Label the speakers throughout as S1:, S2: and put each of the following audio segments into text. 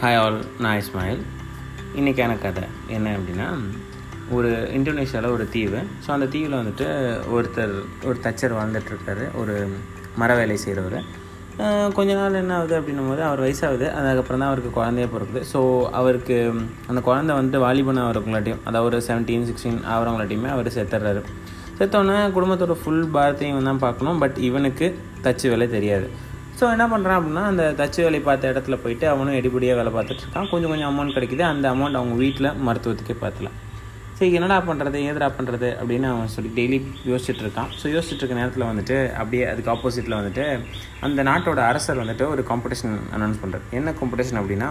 S1: Hi all நான் இஸ்மாயில் இன்றைக்கான கதை. என்ன அப்படின்னா ஒரு இந்தோனேஷியாவில் ஒரு தீவு. ஸோ அந்த தீவில் வந்துட்டு ஒருத்தர் ஒரு தச்சர் வாழ்ந்துட்டுருக்காரு. ஒரு மர வேலை செய்கிறவர் கொஞ்ச நாள் என்ன ஆகுது அப்படின்னும் போது அவர் வயசாகுது. அதுக்கப்புறம் தான் அவருக்கு குழந்தையே பிறக்குது. ஸோ அவருக்கு அந்த குழந்தை வந்துட்டு வாலிபன் அவருக்குள்ளாட்டியும் அதாவது ஒரு செவன்டீன் சிக்ஸ்டீன் ஆகிறவங்களாட்டியுமே அவர் செத்துடுறாரு செத்தோன்னே குடும்பத்தோட ஃபுல் பாரத்தையும் தான் பார்க்கணும். பட் இவனுக்கு தச்சு வேலை தெரியாது. ஸோ என்ன பண்ணுறான் அப்படின்னா அந்த தச்சு வேலை பார்த்த இடத்துல போயிட்டு அவனும் எடிபடியாக வேலை பார்த்துட்ருக்கான் கொஞ்சம் கொஞ்சம் அமௌண்ட் கிடைக்குது. அந்த அமௌண்ட் அவங்க வீட்டில் மருத்துவத்துக்கே பார்த்துலாம். சரி என்னடா பண்ணுறது ஏதடா பண்ணுறது அப்படின்னு அவன் சொல்லி டெய்லி யோசிச்சுட்ருக்கான் ஸோ யோசிச்சுட்டு இருக்க நேரத்தில் வந்துட்டு அப்படியே அதுக்கு ஆப்போசிட்டில் வந்துட்டு அந்த நாட்டோட அரசர் வந்துட்டு ஒரு காம்படிஷன் அனௌன்ஸ் பண்ணுறார் என்ன காம்படிஷன் அப்படின்னா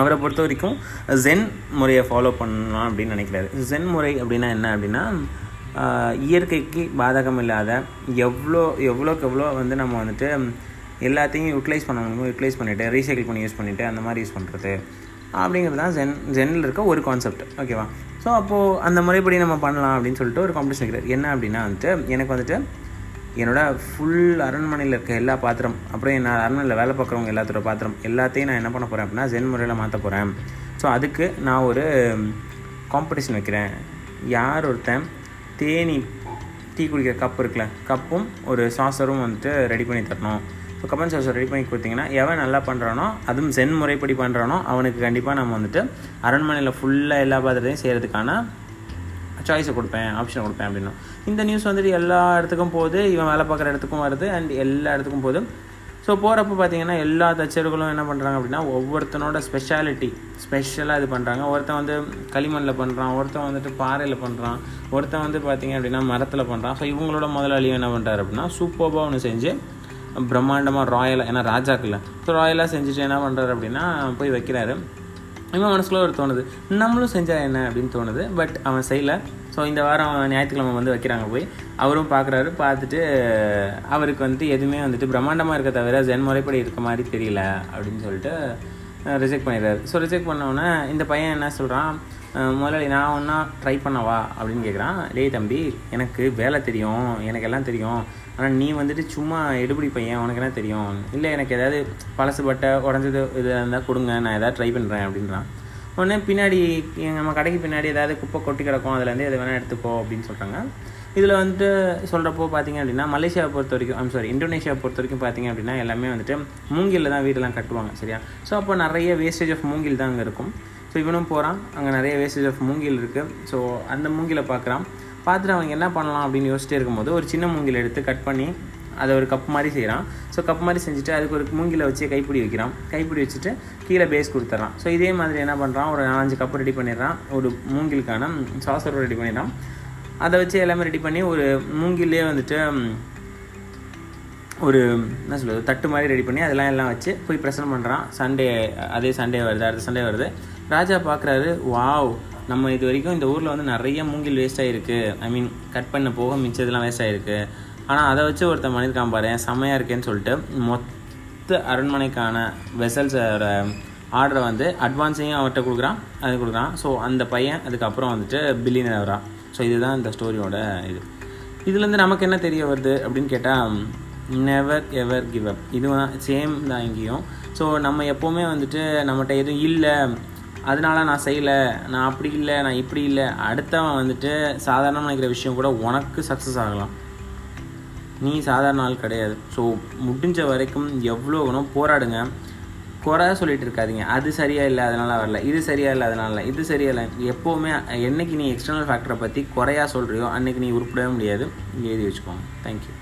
S1: அவரை பொறுத்த வரைக்கும் ஜென் முறையை ஃபாலோ பண்ணலாம் அப்படின்னு நினைக்கிறாரு. ஜென் முறை அப்படின்னா என்ன அப்படின்னா இயற்கைக்கு பாதகம் இல்லாத எவ்வளோ எவ்வளோக்கு எவ்வளோ வந்து நம்ம வந்துட்டு எல்லாத்தையும் யூட்டிலைஸ் பண்ண முடியுமோ யூட்டிலைஸ் பண்ணிவிட்டு ரீசைக்கிள் பண்ணி யூஸ் பண்ணிவிட்டு அந்த மாதிரி யூஸ் பண்ணுறது அப்படிங்கிறது தான் ஜென் ஜென்னில் இருக்க ஒரு கான்செப்ட் ஓகேவா ஸோ அப்போது அந்த முறைப்படி நம்ம பண்ணலாம் அப்படின்னு சொல்லிட்டு ஒரு காம்படிஷன் வைக்கிறார். என்ன அப்படின்னா வந்துட்டு எனக்கு வந்துட்டு என்னோடய ஃபுல் அரண்மனையில் இருக்க எல்லா பாத்திரம் அப்புறம் என்ன அரண்மனையில் வேலை பார்க்குறவங்க எல்லாத்தோட பாத்திரம் எல்லாத்தையும் நான் என்ன பண்ண போகிறேன் அப்படின்னா ஜென் முறையில் மாற்ற போகிறேன் ஸோ அதுக்கு நான் ஒரு காம்படிஷன் வைக்கிறேன். யார் ஒருத்தன் தேனி டீ குடிக்கிற கப் இருக்குல்ல கப்பும் ஒரு சாசரும் வந்துட்டு ரெடி பண்ணி தரணும். இப்போ கப்பன் சாசர் ரெடி பண்ணி கொடுத்தீங்கன்னா எவன் நல்லா பண்ணுறானோ அதுவும் சென் முறைப்படி பண்ணுறானோ அவனுக்கு கண்டிப்பாக நம்ம வந்துட்டு அரண்மனையில் ஃபுல்லாக எல்லா பாத்திரத்தையும் செய்கிறதுக்கான சாய்ஸை கொடுப்பேன் ஆப்ஷனை கொடுப்பேன் அப்படின்னா இந்த நியூஸ் வந்துட்டு எல்லா இடத்துக்கும் போகுது இவன் வேலை பார்க்குற இடத்துக்கும் வருது அண்ட் எல்லா இடத்துக்கும் போகுது. ஸோ போகிறப்ப பார்த்தீங்கன்னா எல்லா தச்சர்களும் என்ன பண்ணுறாங்க அப்படின்னா ஒவ்வொருத்தனோட ஸ்பெஷாலிட்டி ஸ்பெஷலாக இது பண்ணுறாங்க ஒருத்தன் வந்து களிமண்ணில் பண்ணுறான் ஒருத்தன் வந்துட்டு பாறையில் பண்ணுறான் ஒருத்தன் வந்து பார்த்திங்க அப்படின்னா மரத்தில் பண்ணுறான் ஸோ இவங்களோட முதலாளியும் என்ன பண்ணுறாரு அப்படின்னா சூப்பர்பாக ஒன்று செஞ்சு பிரம்மாண்டமாக ராயலாக ஏன்னா ராஜாக்கில். ஸோ ராயலாக செஞ்சுட்டு என்ன பண்ணுறாரு அப்படின்னா போய் வைக்கிறாரு. இவன் மனசுக்குள்ள ஒரு தோணுது நம்மளும் செஞ்சால் என்ன அப்படின்னு தோணுது பட் அவன் செய்யலை. ஸோ இந்த வாரம் ஞாயிற்றுக்கிழமை வந்து வைக்கிறாங்க போய். அவரும் பார்க்குறாரு பார்த்துட்டு அவருக்கு வந்துட்டு எதுவுமே வந்துட்டு பிரம்மாண்டமாக இருக்க தவிர ஜென் முறைப்படி இருக்க மாதிரி தெரியல அப்படின்னு சொல்லிட்டு ரிஜெக்ட் பண்ணிடுறாரு. ஸோ ரிஜெக்ட் பண்ணோன்னே இந்த பையன் என்ன சொல்கிறான் முதலாளி நான் ஒன்றா ட்ரை பண்ணவா? அப்படின்னு கேட்குறான் லே தம்பி எனக்கு வேலை தெரியும். எனக்கு எல்லாம் தெரியும். ஆனால் நீ வந்துட்டு சும்மா எடுபடி பையன். உனக்கு என்ன தெரியும்? இல்லை எனக்கு ஏதாவது பழசு பட்டை உடஞ்சது இது இருந்தால் கொடுங்க. நான் எதாவது ட்ரை பண்ணுறேன் அப்படின்றான். உடனே பின்னாடி எங்கள் நம்ம கடைக்கு பின்னாடி ஏதாவது குப்பை கொட்டி கிடக்கும். அதுலேருந்து எது வேணால் எடுத்துக்கோ அப்படின்னு சொல்கிறாங்க இதில் வந்துட்டு சொல்கிறப்போ பார்த்தீங்க அப்படின்னா மலேசியாவை பொறுத்த வரைக்கும் ஐம் சாரி இந்தோனேஷியாவை பொறுத்த வரைக்கும் பார்த்தீங்க அப்படின்னா எல்லாமே வந்துட்டு மூங்கிலில் தான் வீடெல்லாம் கட்டுவாங்க சரியா? ஸோ அப்போ நிறைய வேஸ்டேஜ் ஆஃப் மூங்கில் தான் அங்கே இருக்கும். ஸோ இவனும் போகிறான் அங்கே நிறைய வேஸ்டேஜ் ஆஃப் மூங்கில் இருக்குது ஸோ அந்த மூங்கிலை பார்க்குறான் பார்த்துட்டு அவங்க என்ன பண்ணலாம் அப்படின்னு யோசிச்சிட்டே இருக்கும்போது ஒரு சின்ன மூங்கில் எடுத்து கட் பண்ணி அதை ஒரு கப் மாதிரி செய்கிறான் ஸோ கப் மாதிரி செஞ்சுட்டு அதுக்கு ஒரு மூங்கில வச்சு கைப்பிடி வைக்கிறான். கைப்பிடி வச்சுட்டு கீழே பேஸ் கொடுத்துட்றான் ஸோ இதே மாதிரி என்ன பண்ணுறான் ஒரு நாலஞ்சு கப் ரெடி பண்ணிடுறான். ஒரு மூங்கிலுக்கான சாசர் ரெடி பண்ணிடுறான். அதை வச்சு எல்லாமே ரெடி பண்ணி ஒரு மூங்கிலே வந்துட்டு ஒரு என்ன சொல்கிறது தட்டு மாதிரி ரெடி பண்ணி அதெல்லாம் எல்லாம் வச்சு போய் ப்ரெசன்ட் பண்ணுறான் சண்டே அதே சண்டே வருது அடுத்த சண்டே வருது. ராஜா பார்க்குறாரு வாவ் நம்ம இது வரைக்கும் இந்த ஊரில் வந்து நிறைய மூங்கில் வேஸ்ட் ஆகிருக்கு ஐ மீன் கட் பண்ண போக மிச்சதெல்லாம் வேஸ்ட் ஆகிருக்கு ஆனால் அதை வச்சு ஒருத்தன் பண்ணியிருக்கான் பாரு செம்மையாக இருக்கேன்னு சொல்லிட்டு மொத்த அரண்மனைக்கான வெசல்ஸோட ஆர்டரை வந்து அட்வான்ஸையும் அவர்கிட்ட கொடுக்குறான் அது கொடுக்குறான். ஸோ அந்த பையன் அதுக்கப்புறம் வந்துட்டு பில்லியனர் வரான் ஸோ இதுதான் இந்த ஸ்டோரியோட இது. இதுலேருந்து நமக்கு என்ன தெரிய வருது அப்படின்னு கேட்டால் நெவர் எவர் கிவ் அப் இது சேம் தான் இங்கேயும். ஸோ நம்ம எப்போவுமே வந்துட்டு நம்மகிட்ட எதுவும் இல்லை. அதனால நான் செய்யலை. நான் அப்படி இல்லை. நான் இப்படி இல்லை. அடுத்தவன் வந்துட்டு சாதாரணமாக நினைக்கிற விஷயம் கூட உனக்கு சக்ஸஸ் ஆகலாம். நீ சாதாரண ஆள் கிடையாது. ஸோ முடிஞ்ச வரைக்கும் எவ்வளோ வேணும் போராடுங்க. குறை சொல்லிட்டு இருக்காதிங்க. அது சரியா இல்லை அதனால வரல. இது சரியா இல்லை அதனால இது சரியா இல்லை. எப்போவுமே என்னைக்கு நீ எக்ஸ்டர்னல் ஃபேக்டரை பற்றி குறையா சொல்கிறியோ அன்னைக்கு நீ உருப்பிடவே முடியாது. எழுதி வச்சுக்கோங்க. தேங்க்யூ